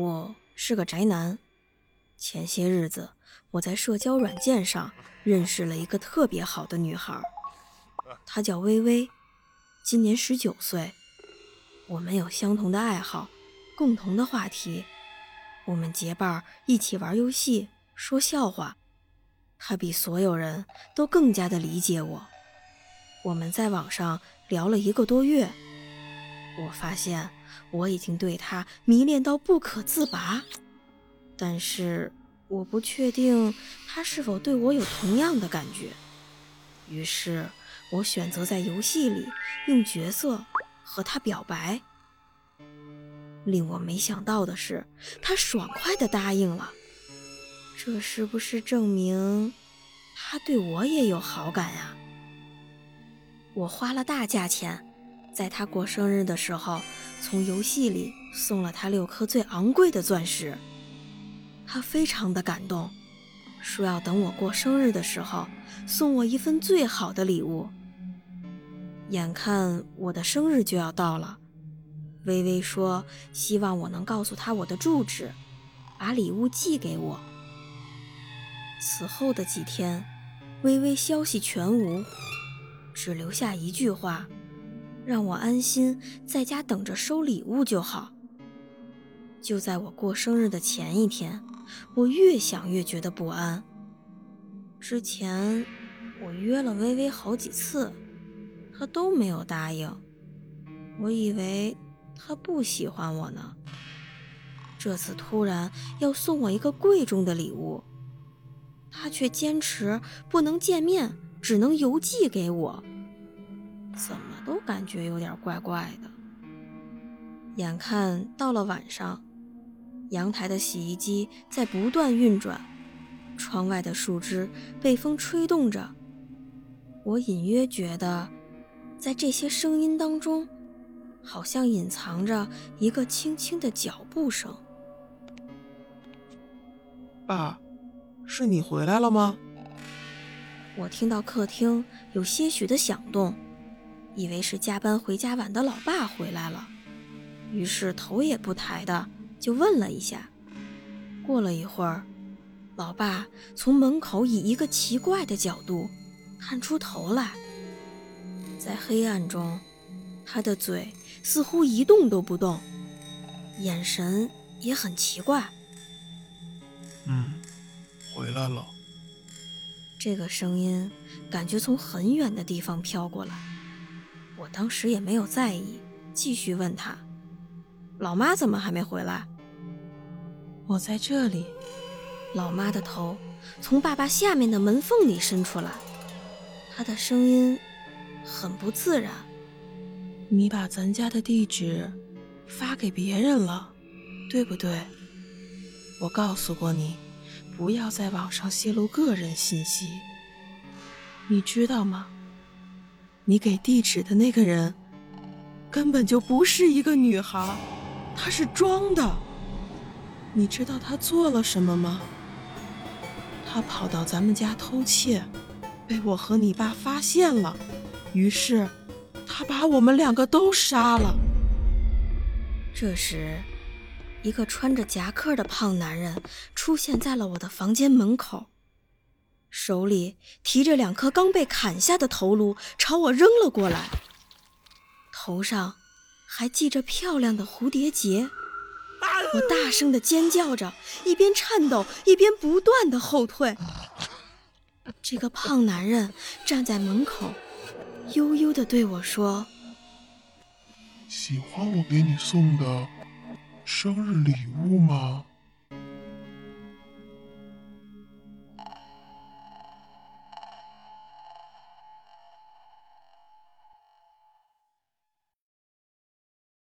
我是个宅男。前些日子，我在社交软件上认识了一个特别好的女孩，她叫微微，今年十九岁。我们有相同的爱好，共同的话题，我们结伴一起玩游戏、说笑话。她比所有人都更加的理解我。我们在网上聊了一个多月，我发现。我已经对他迷恋到不可自拔，但是我不确定他是否对我有同样的感觉。于是，我选择在游戏里用角色和他表白。令我没想到的是，他爽快地答应了。这是不是证明他对我也有好感呀？我花了大价钱，在他过生日的时候。从游戏里送了他六颗最昂贵的钻石，他非常的感动，说要等我过生日的时候送我一份最好的礼物。眼看我的生日就要到了，微微说希望我能告诉他我的住址，把礼物寄给我。此后的几天，微微消息全无，只留下一句话。让我安心在家等着收礼物就好。就在我过生日的前一天，我越想越觉得不安。之前我约了微微好几次，她都没有答应。我以为她不喜欢我呢。这次突然要送我一个贵重的礼物，她却坚持不能见面，只能邮寄给我。怎么都感觉有点怪怪的。眼看到了晚上，阳台的洗衣机在不断运转，窗外的树枝被风吹动着。我隐约觉得，在这些声音当中，好像隐藏着一个轻轻的脚步声。爸，是你回来了吗？我听到客厅有些许的响动。以为是加班回家晚的老爸回来了，于是头也不抬的就问了一下。过了一会儿，老爸从门口以一个奇怪的角度探出头来，在黑暗中，他的嘴似乎一动都不动，眼神也很奇怪。嗯，回来了。这个声音感觉从很远的地方飘过来。我当时也没有在意，继续问他：“老妈怎么还没回来？”我在这里。老妈的头从爸爸下面的门缝里伸出来，她的声音很不自然：“你把咱家的地址发给别人了，对不对？我告诉过你，不要在网上泄露个人信息，你知道吗？”你给地址的那个人根本就不是一个女孩，她是装的。你知道她做了什么吗？她跑到咱们家偷窃，被我和你爸发现了，于是她把我们两个都杀了。这时，一个穿着夹克的胖男人出现在了我的房间门口。手里提着两颗刚被砍下的头颅，朝我扔了过来。头上还系着漂亮的蝴蝶结。我大声的尖叫着，一边颤抖一边不断的后退。这个胖男人站在门口，悠悠的对我说：“喜欢我给你送的生日礼物吗？”